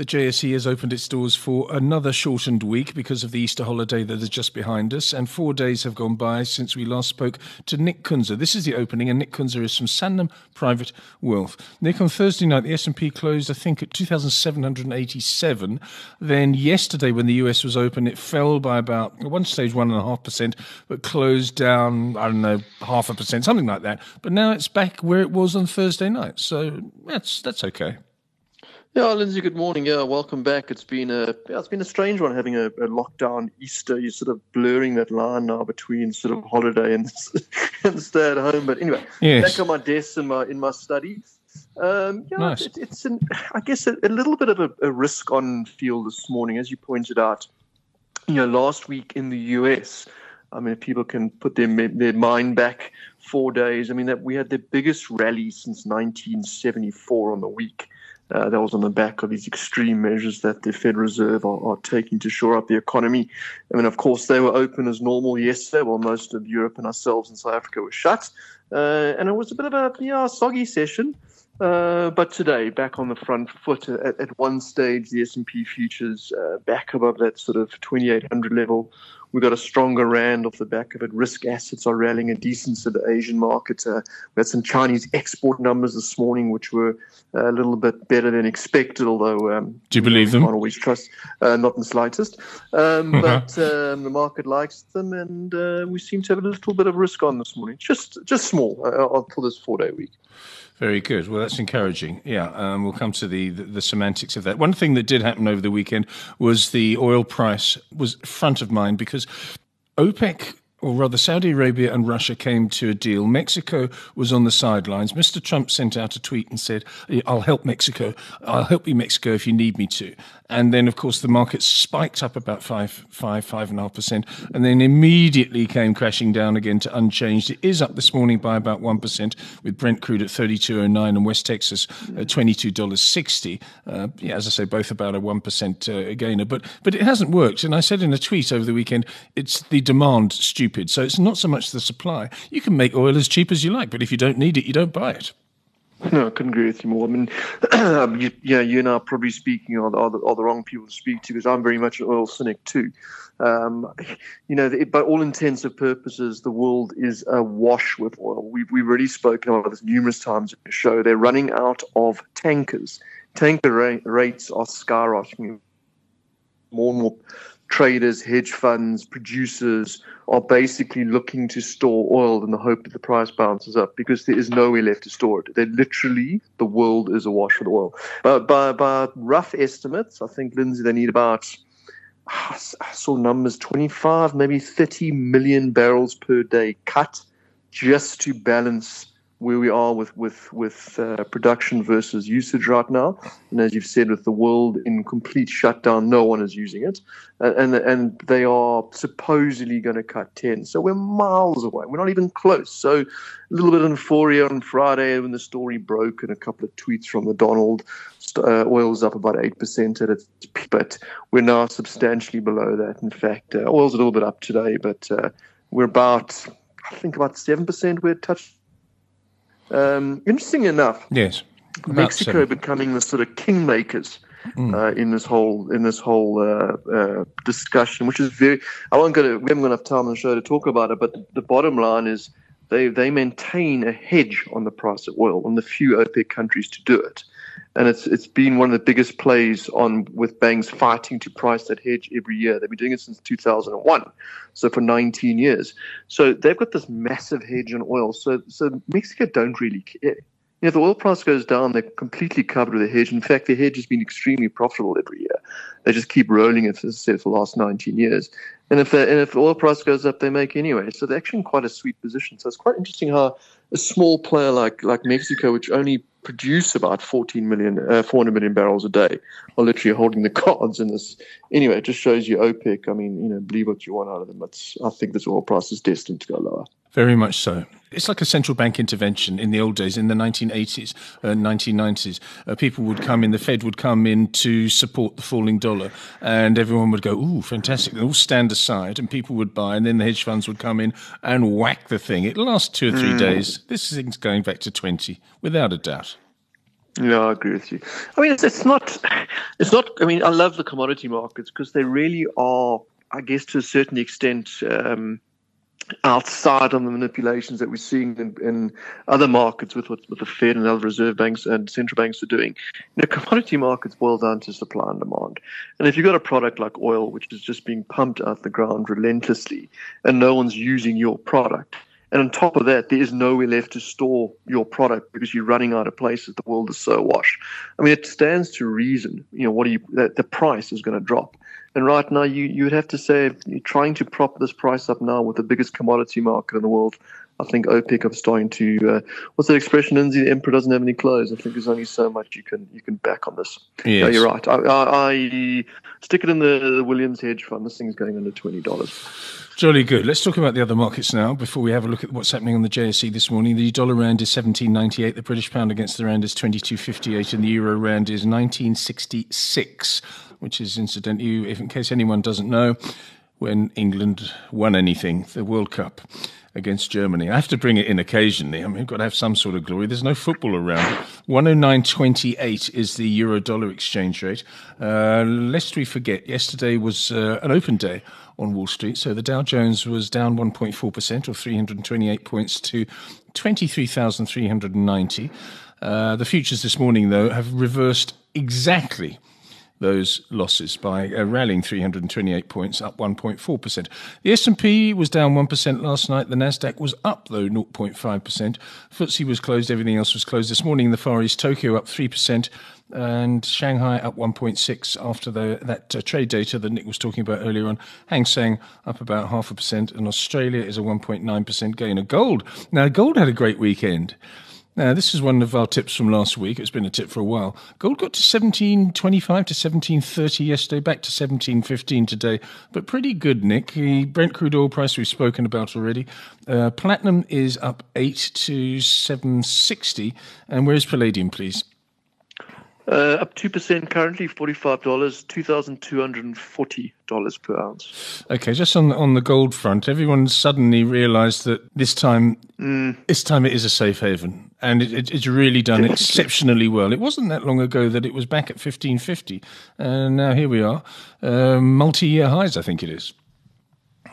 The JSE has opened its doors for another shortened week because of the Easter holiday that is just behind us, and four days have gone by since we last spoke to Nick Kunze. This is the opening, and Nick Kunze is from Sanlam Private Wealth. Nick, on Thursday night, the S&P closed, I think, at 2,787. Then yesterday, when the US was open, it fell by about, at one stage, 1.5%, but closed down, I don't know, half a percent, something like that. But now it's back where it was on Thursday night, so that's, that's okay. Yeah, Lindsay. Good morning. Yeah, welcome back. It's been a yeah, it's been a strange one having a, a lockdown Easter. You're sort of blurring that line now between sort of holiday and, and stay at home. But anyway, yes. back on my desk in my in my study. Um, yeah, nice. it, it's an, I guess a, a little bit of a, a risk on field this morning, as you pointed out. You know, last week in the US, I mean, if people can put their their mind back four days, I mean that we had the biggest rally since 1974 on the week. Uh, that was on the back of these extreme measures that the Fed Reserve are, are, taking to shore up the economy. I mean, of course, they were open as normal yesterday, while most of Europe and ourselves in South Africa were shut. Uh, and it was a bit of a yeah, soggy session. Uh, but today, back on the front foot. At, at one stage, the S&P futures uh, back above that sort of 2,800 level We've got a stronger rand off the back of it. Risk assets are rallying a decent to the Asian market. Uh, we had some Chinese export numbers this morning, which were a little bit better than expected. Although, um, do you believe them? Can't always trust, uh, not in the slightest. Um, but um, the market likes them, and uh, we seem to have a little bit of risk on this morning. Just, just small uh, until this four-day week. Very good. Well, that's encouraging. Yeah, um, we'll come to the, the, the semantics of that. One thing that did happen over the weekend was the oil price was front of mind because OPEC or rather, Saudi Arabia and Russia came to a deal. Mexico was on the sidelines. Mr. Trump sent out a tweet and said, I'll help Mexico. I'll help you, Mexico, if you need me to. And then, of course, the market spiked up about five, five, five and a half percent, and then immediately came crashing down again to unchanged. It is up this morning by about one percent, with Brent crude at 32.09 and West Texas at $22.60. Uh, yeah, as I say, both about a one percent uh, gainer. But but it hasn't worked. And I said in a tweet over the weekend, it's the demand stupid stupid. So it's not so much the supply. You can make oil as cheap as you like, but if you don't need it, you don't buy it. No, I couldn't agree with you more. I mean, you, yeah, you and I are probably speaking are the, are, the, are the wrong people to speak to because I'm very much an oil cynic too. Um, you know, by all intents and purposes, the world is awash with oil. We've, we've already spoken about this numerous times in the show. They're running out of tankers. Tanker ra- rates are skyrocketing. More and more traders, hedge funds, producers are basically looking to store oil in the hope that the price bounces up because there is nowhere left to store it. They literally, the world is awash with oil. But by, by rough estimates, I think, Lindsay, they need about, I saw numbers 25, maybe 30 million barrels per day cut just to balance where we are with with with uh, production versus usage right now. And as you've said, with the world in complete shutdown, no one is using it, and and they are supposedly going to cut ten. So we're miles away. We're not even close. So a little bit of euphoria on Friday when the story broke, and a couple of tweets from the Donald. Uh, oil's up about eight percent at its peak, but we're now substantially below that. In fact, uh, oil's a little bit up today, but uh, we're about I think about seven percent. We're touched um, interesting enough, yes, Mexico seven. becoming the sort of kingmakers mm. uh, in this whole in this whole uh, uh, discussion, which is very. I won't go to. We haven't got enough time on the show to talk about it, but the, the bottom line is they they maintain a hedge on the price of oil, on the few OPEC countries to do it and it's it's been one of the biggest plays on with banks fighting to price that hedge every year. They've been doing it since 2001, so for 19 years. So they've got this massive hedge on oil. So so Mexico don't really care. You know, if the oil price goes down, they're completely covered with a hedge. In fact, the hedge has been extremely profitable every year. They just keep rolling it, as I said, for the last 19 years. And if and if the oil price goes up, they make anyway. So they're actually in quite a sweet position. So it's quite interesting how a small player like like Mexico, which only produce about 14 million, uh, 400 million barrels a day, are literally holding the cards in this. Anyway, it just shows you OPEC. I mean, you know, believe what you want out of them. But I think this oil price is destined to go lower. Very much so. It's like a central bank intervention in the old days, in the 1980s, uh, 1990s. Uh, people would come in, the Fed would come in to support the falling dollar, and everyone would go, Ooh, fantastic. They all stand aside, and people would buy, and then the hedge funds would come in and whack the thing. It lasts two or three mm. days. This thing's going back to 20, without a doubt. Yeah, I agree with you. I mean, it's, it's not, it's not. I mean, I love the commodity markets because they really are, I guess, to a certain extent, um, outside of the manipulations that we're seeing in, in, other markets with what with the Fed and other reserve banks and central banks are doing. You know, commodity markets boil down to supply and demand. And if you've got a product like oil, which is just being pumped out the ground relentlessly, and no one's using your product, and on top of that, there is nowhere left to store your product because you're running out of places. The world is so awash. I mean, it stands to reason. You know, what do you? That the price is going to drop. And right now, you, you would have to say you're trying to prop this price up now with the biggest commodity market in the world. I think OPEC are starting to. Uh, what's that expression, Lindsay? The emperor doesn't have any clothes. I think there's only so much you can you can back on this. Yes. No, you're right. I, I, I, stick it in the, the Williams hedge fund. This thing's going under twenty dollars. Jolly good. Let's talk about the other markets now before we have a look at what's happening on the JSE this morning. The dollar rand is 17.98, the British pound against the rand is 22.58, and the euro rand is 19.66 which is incidentally, if in case anyone doesn't know, when England won anything, the World Cup against Germany. I have to bring it in occasionally. I mean, we've got to have some sort of glory. There's no football around. 109.28 is the euro dollar exchange rate. Uh, lest we forget, yesterday was uh, an open day on Wall Street. So the Dow Jones was down 1.4% or 328 points to 23,390. Uh, the futures this morning, though, have reversed exactly those losses by uh, rallying 328 points, up 1.4%. The S&P was down 1% last night. The Nasdaq was up though 0.5%. FTSE was closed. Everything else was closed this morning. In the Far East, Tokyo up 3%. And Shanghai up 1.6 after the, that uh, trade data that Nick was talking about earlier on. Hang Seng up about half a percent, and Australia is a 1.9% gain. A gold. Now, gold had a great weekend. Now, this is one of our tips from last week. It's been a tip for a while. Gold got to 1725 to 1730 yesterday, back to 1715 today, but pretty good, Nick. The Brent crude oil price we've spoken about already. Uh, platinum is up 8 to 760. And where's palladium, please? Uh, up 2% currently, $45, $2,240 per ounce. Okay, just on, on the gold front, everyone suddenly realised that this time, mm. this time it is a safe haven. And it, it, it's really done Definitely. exceptionally well. It wasn't that long ago that it was back at 1550. And now here we are, uh, multi year highs, I think it is.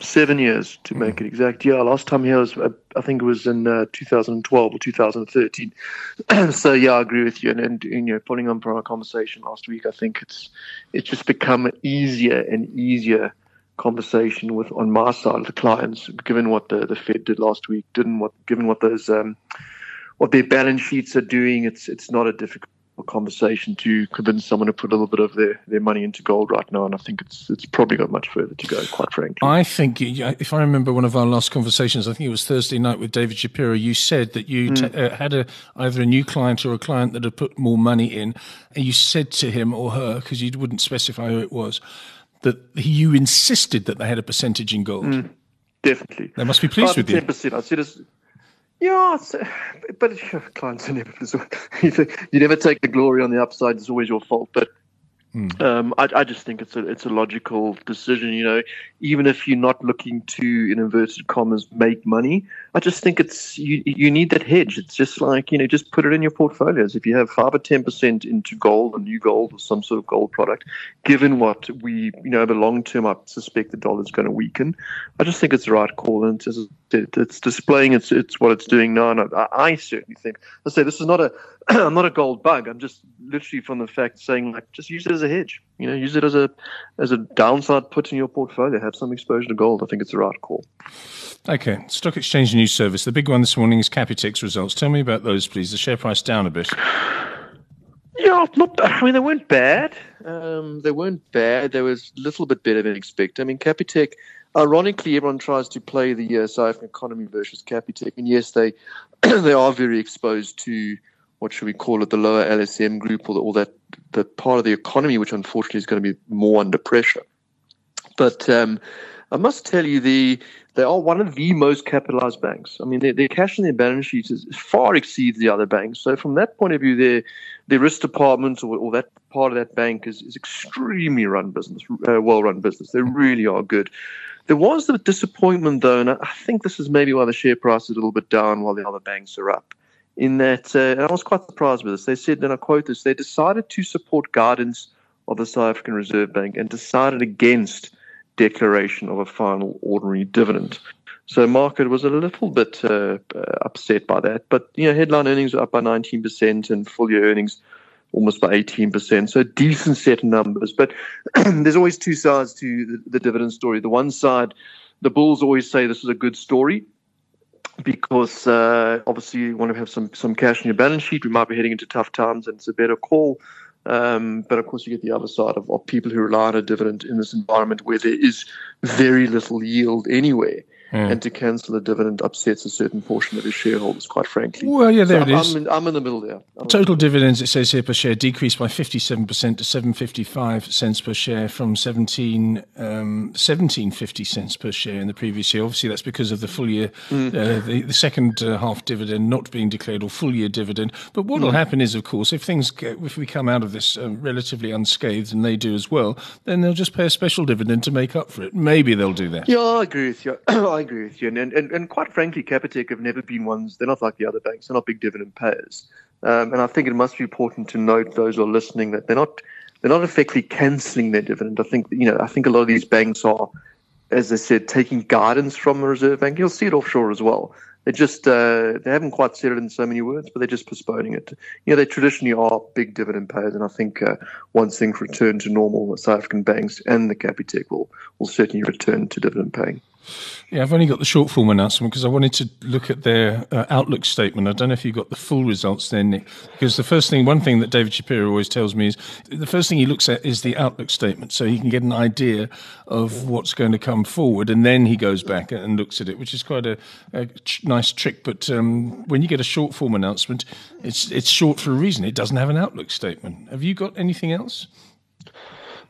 Seven years to make it exact. Yeah, last time here was, uh, I think it was in uh, 2012 or 2013. so yeah, I agree with you. And, and you know, putting on from our conversation last week, I think it's it's just become an easier and easier conversation with on my side of the clients, given what the, the Fed did last week, didn't what given what those um, what their balance sheets are doing. It's it's not a difficult conversation to convince someone to put a little bit of their, their money into gold right now, and I think it's it's probably got much further to go. Quite frankly, I think if I remember one of our last conversations, I think it was Thursday night with David Shapiro. You said that you mm. t- uh, had a either a new client or a client that had put more money in, and you said to him or her because you wouldn't specify who it was that you insisted that they had a percentage in gold. Mm, definitely, they must be pleased with you. 10%. I said yeah, but clients never. You never take the glory on the upside. It's always your fault. But Mm. Um, I, I, just think it's a it's a logical decision. You know, even if you're not looking to, in inverted commas, make money, I just think it's you you need that hedge. It's just like you know, just put it in your portfolios. If you have five or ten percent into gold, a new gold or some sort of gold product, given what we you know over long term, I suspect the dollar is going to weaken. I just think it's the right call, and it's, it's displaying it's it's what it's doing now. And I, I certainly think I say this is not a I'm not a gold bug. I'm just literally from the fact saying like just use it as a hedge. You know, use it as a as a downside put in your portfolio. Have some exposure to gold. I think it's the right call. Okay, stock exchange news service. The big one this morning is Capitec results. Tell me about those, please. The share price down a bit. Yeah, not. I mean, they weren't bad. Um, they weren't bad. They was a little bit better than expected. I mean, Capitec. Ironically, everyone tries to play the uh, South African economy versus Capitec, and yes, they they are very exposed to what should we call it, the lower LSM group or, the, or that, that part of the economy, which unfortunately is going to be more under pressure. But um, I must tell you, the they are one of the most capitalized banks. I mean, their, their cash in their balance sheets is, far exceeds the other banks. So from that point of view, their their risk department or, or that part of that bank is, is extremely run business, uh, well run business. They really are good. There was the disappointment though, and I think this is maybe why the share price is a little bit down while the other banks are up. In that, uh, and I was quite surprised with this. They said, and I quote this: they decided to support guidance of the South African Reserve Bank and decided against declaration of a final ordinary dividend. So market was a little bit uh, uh, upset by that, but you know headline earnings are up by 19% and full year earnings almost by 18%. So decent set of numbers, but there's always two sides to the, the dividend story. The one side, the bulls always say this is a good story because uh, obviously you want to have some some cash in your balance sheet. We might be heading into tough times, and it's a better call. Um, but of course, you get the other side of, of people who rely on a dividend in this environment where there is very little yield anywhere. Mm. And to cancel a dividend upsets a certain portion of his shareholders, quite frankly. Well, yeah, there so it is. I'm in, I'm in the middle there. I'm Total dividends, it says here, per share decreased by 57% to 755 cents per share from 17, um, 1750 cents per share in the previous year. Obviously, that's because of the full year, mm. uh, the, the, second uh, half dividend not being declared or full year dividend. But what will mm. happen is, of course, if things, get, if we come out of this uh, relatively unscathed, and they do as well, then they'll just pay a special dividend to make up for it. Maybe they'll do that. Yeah, I agree with you. I agree with you. And, and and, quite frankly, Capitec have never been ones. They're not like the other banks. They're not big dividend payers. Um, and I think it must be important to note those who are listening that they're not they're not effectively cancelling their dividend. I think you know I think a lot of these banks are, as I said, taking guidance from the Reserve Bank. You'll see it offshore as well. They just uh, they haven't quite said it in so many words, but they're just postponing it. You know, they traditionally are big dividend payers, and I think uh, once things return to normal, the South African banks and the Capitec will will certainly return to dividend paying. Yeah, I've only got the short form announcement because I wanted to look at their uh, outlook statement. I don't know if you got the full results there, Nick, because the first thing, one thing that David Shapiro always tells me is the first thing he looks at is the outlook statement, so he can get an idea of what's going to come forward, and then he goes back and looks at it, which is quite a, a nice trick. But um, when you get a short form announcement, it's it's short for a reason. It doesn't have an outlook statement. Have you got anything else?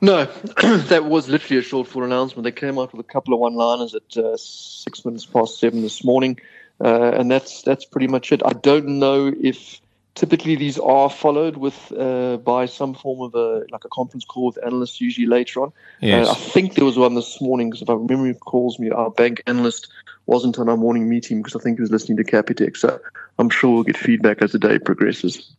No, that was literally a short form announcement. They came out with a couple of one-liners at uh, six minutes past seven this morning, uh, and that's that's pretty much it. I don't know if typically these are followed with uh, by some form of a like a conference call with analysts usually later on. Yes. Uh, I think there was one this morning because if my memory calls me, our bank analyst wasn't on our morning meeting because I think he was listening to Capitec. So I'm sure we'll get feedback as the day progresses.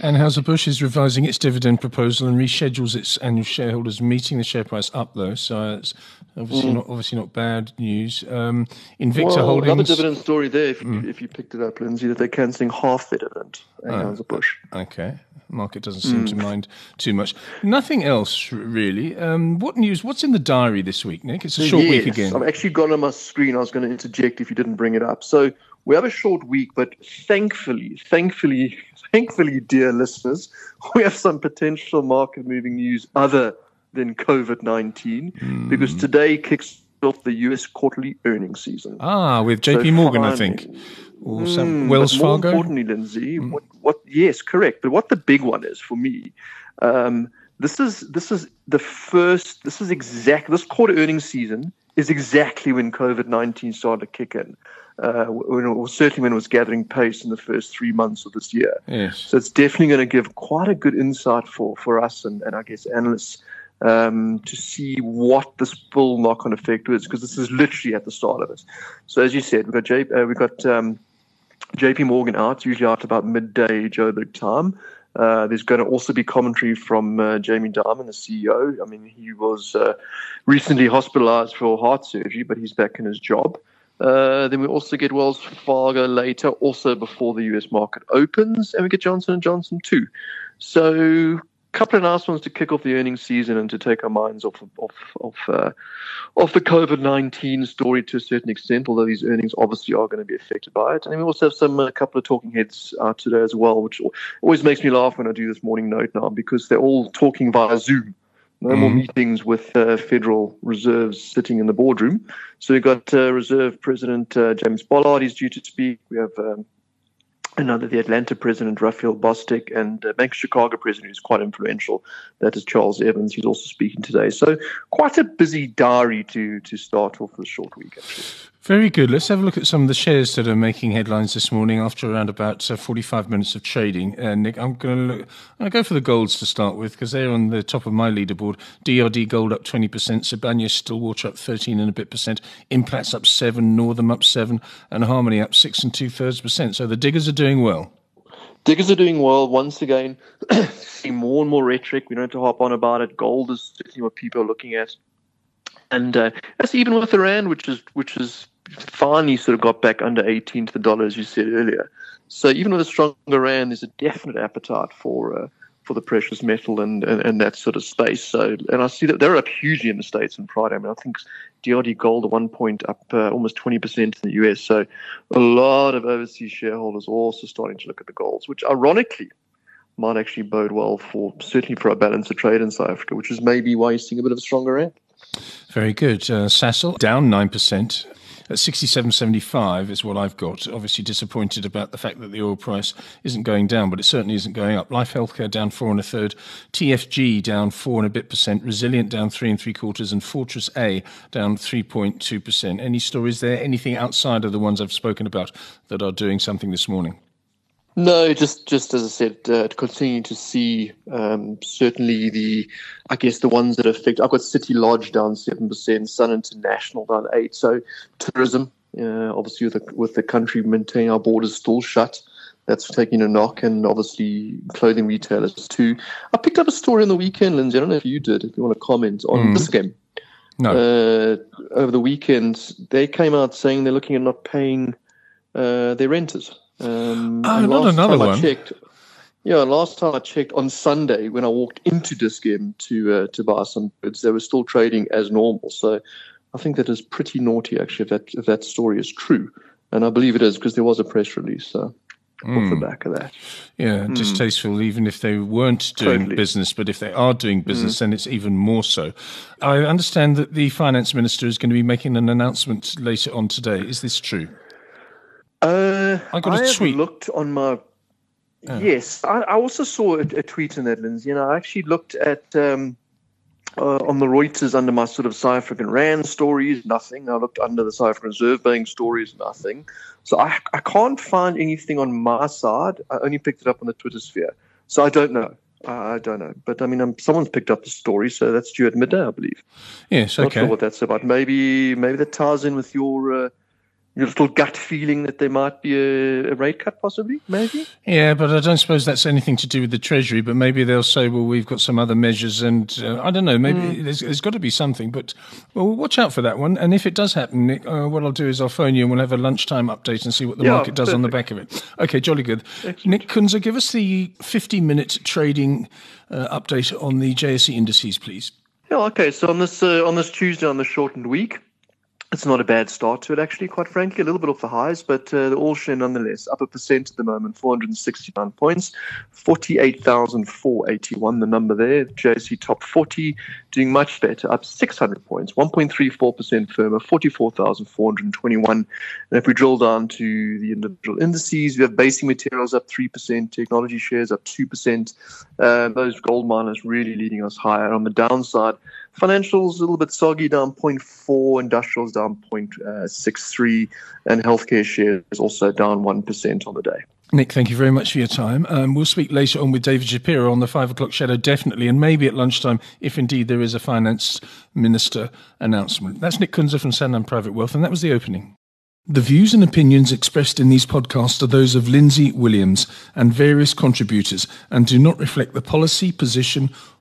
Anheuser-Busch is revising its dividend proposal and reschedules its annual shareholders meeting. The share price up though, so it's obviously mm. not obviously not bad news. Um, Invicta well, Holdings. Another dividend story there, if you, mm. if you picked it up, Lindsay, that they're cancelling half their dividend. Anheuser-Busch. Oh, okay market doesn't seem mm. to mind too much. Nothing else really. Um, what news? What's in the diary this week, Nick? It's a short yes, week again. I've actually got on my screen. I was going to interject if you didn't bring it up. So we have a short week, but thankfully, thankfully, thankfully, dear listeners, we have some potential market moving news other than COVID nineteen mm. because today kicks off the US quarterly earnings season. Ah, with JP so Morgan, I think or some mm, Wells more Fargo. importantly, Lindsay, mm. what, what? Yes, correct. But what the big one is for me, um, this is this is the first. This is exact. This quarter earnings season is exactly when COVID nineteen started to kick in. Uh, when it was, certainly when it was gathering pace in the first three months of this year. Yes. So it's definitely going to give quite a good insight for, for us and, and I guess analysts um, to see what this full knock-on effect is, because this is literally at the start of it. So as you said, we've got J, uh, we've got um, JP Morgan out, usually out about midday Joburg time. Uh, there's going to also be commentary from uh, Jamie Dimon, the CEO. I mean, he was uh, recently hospitalized for heart surgery, but he's back in his job. Uh, then we also get Wells Fargo later, also before the US market opens, and we get Johnson and Johnson too. So a couple of nice ones to kick off the earnings season and to take our minds off of off of, uh, off the COVID nineteen story to a certain extent. Although these earnings obviously are going to be affected by it, and we also have some a uh, couple of talking heads uh, today as well, which always makes me laugh when I do this morning note now because they're all talking via Zoom. No mm. more mm-hmm. meetings with uh, Federal Reserves sitting in the boardroom. So we've got uh, Reserve President uh, James Bullard. He's due to speak. We have um, another the Atlanta president Raphael Bostic and uh, Bank of Chicago president who's quite influential. That is Charles Evans. He's also speaking today. So quite a busy diary to to start off the short week actually. Very good. Let's have a look at some of the shares that are making headlines this morning after around about uh, 45 minutes of trading. Uh, Nick, I'm going to look, i go for the golds to start with because they're on the top of my leaderboard. DRD Gold up 20%, Sibanye Stillwater up 13 and a bit percent, Implats up 7, Northam up 7, and Harmony up 6 and two thirds percent. So the diggers are doing well. Diggers are doing well. Once again, see more and more rhetoric. We don't have to hop on about it. Gold is certainly what people are looking at. And uh, that's even with rand, which is which is finally sort of got back under 18 to the dollar, as you said earlier. So even with a stronger rand, there's a definite appetite for uh, for the precious metal and, and, and, that sort of space. So, and I see that they're up hugely in the states on Friday. I mean, I think DRD Gold at one point up uh, almost 20% in the US. So, a lot of overseas shareholders also starting to look at the golds, which ironically might actually bode well for certainly for our balance of trade in South Africa, which is maybe why you're seeing a bit of a stronger rand. Very good. Uh, Sasol down 9% at 67.75 is what I've got. Obviously disappointed about the fact that the oil price isn't going down, but it certainly isn't going up. Life Healthcare down four and a third, TFG down four and a bit percent, Resilient down three and three quarters, and Fortress A down 3.2 percent. Any stories there? Anything outside of the ones I've spoken about that are doing something this morning? No, just just as I said, uh, continue to see um, certainly the, I guess the ones that affect. I've got City Lodge down seven percent, Sun International down eight. So tourism, uh, obviously with the, with the country maintaining our borders still shut, that's taking a knock, and obviously clothing retailers too. I picked up a story on the weekend, Lindsay. I don't know if you did. If you want to comment on mm. Dis-Chem. No. Uh, over the weekend, they came out saying they're looking at not paying uh, their renters. Um, oh, not another one. I checked, yeah, last time I checked on Sunday when I walked into Dis-Chem to uh, to buy some goods, they were still trading as normal. So I think that is pretty naughty, actually, if that if that story is true, and I believe it is because there was a press release mm. off the hmm. back of that. Yeah, mm. distasteful. Even if they weren't doing totally. business, but if they are doing business, mm. then it's even more so. I understand that the finance minister is going to be making an announcement later on today. Is this true? Uh, I got a I tweet. looked on my. Oh. Yes, I, I, also saw a, a, tweet in that, Lindsay. You know, I actually looked at um, uh, on the Reuters under my sort of South African Rand stories, nothing. I looked under the South African Reserve Bank stories, nothing. So I, I can't find anything on my side. I only picked it up on the Twitter sphere. So I don't know. I don't know, but I mean, um, someone's picked up the story, so that's due at midday, I believe. Yes, okay. Not sure what that's about. Maybe, maybe that ties in with your uh, your little gut feeling that there might be a, a, rate cut, possibly, maybe? Yeah, but I don't suppose that's anything to do with the Treasury. But maybe they'll say, well, we've got some other measures, and uh, I don't know, maybe mm. there's, there's got to be something. But well, watch out for that one. And if it does happen, Nick, uh, what I'll do is I'll phone you and we'll have a lunchtime update and see what the yeah, market does perfect. on the back of it. Okay, jolly good. Excellent. Nick Kunze, give us the 50 minute trading uh, update on the JSE indices, please. Yeah, okay. So on this uh, on this Tuesday, on the shortened week, it's not a bad start to it, actually, quite frankly. A little bit off the highs, but uh, the all share nonetheless up a percent at the moment, 469 points, 48,481, the number there. JSE top 40 doing much better, up 600 points, 1.34% firmer, 44,421. And if we drill down to the individual indices, we have basic materials up 3%, technology shares up 2%. Uh, those gold miners really leading us higher. On the downside, financials a little bit soggy, down 0.4, industrials down 0.63, and healthcare shares also down 1% on the day. Nick, thank you very much for your time. Um, we'll speak later on with David Shapiro on the five o'clock shadow, definitely, and maybe at lunchtime, if indeed there is a finance minister announcement. That's Nick Kunze from Sanlam Private Wealth, and that was the opening. The views and opinions expressed in these podcasts are those of Lindsay Williams and various contributors and do not reflect the policy, position,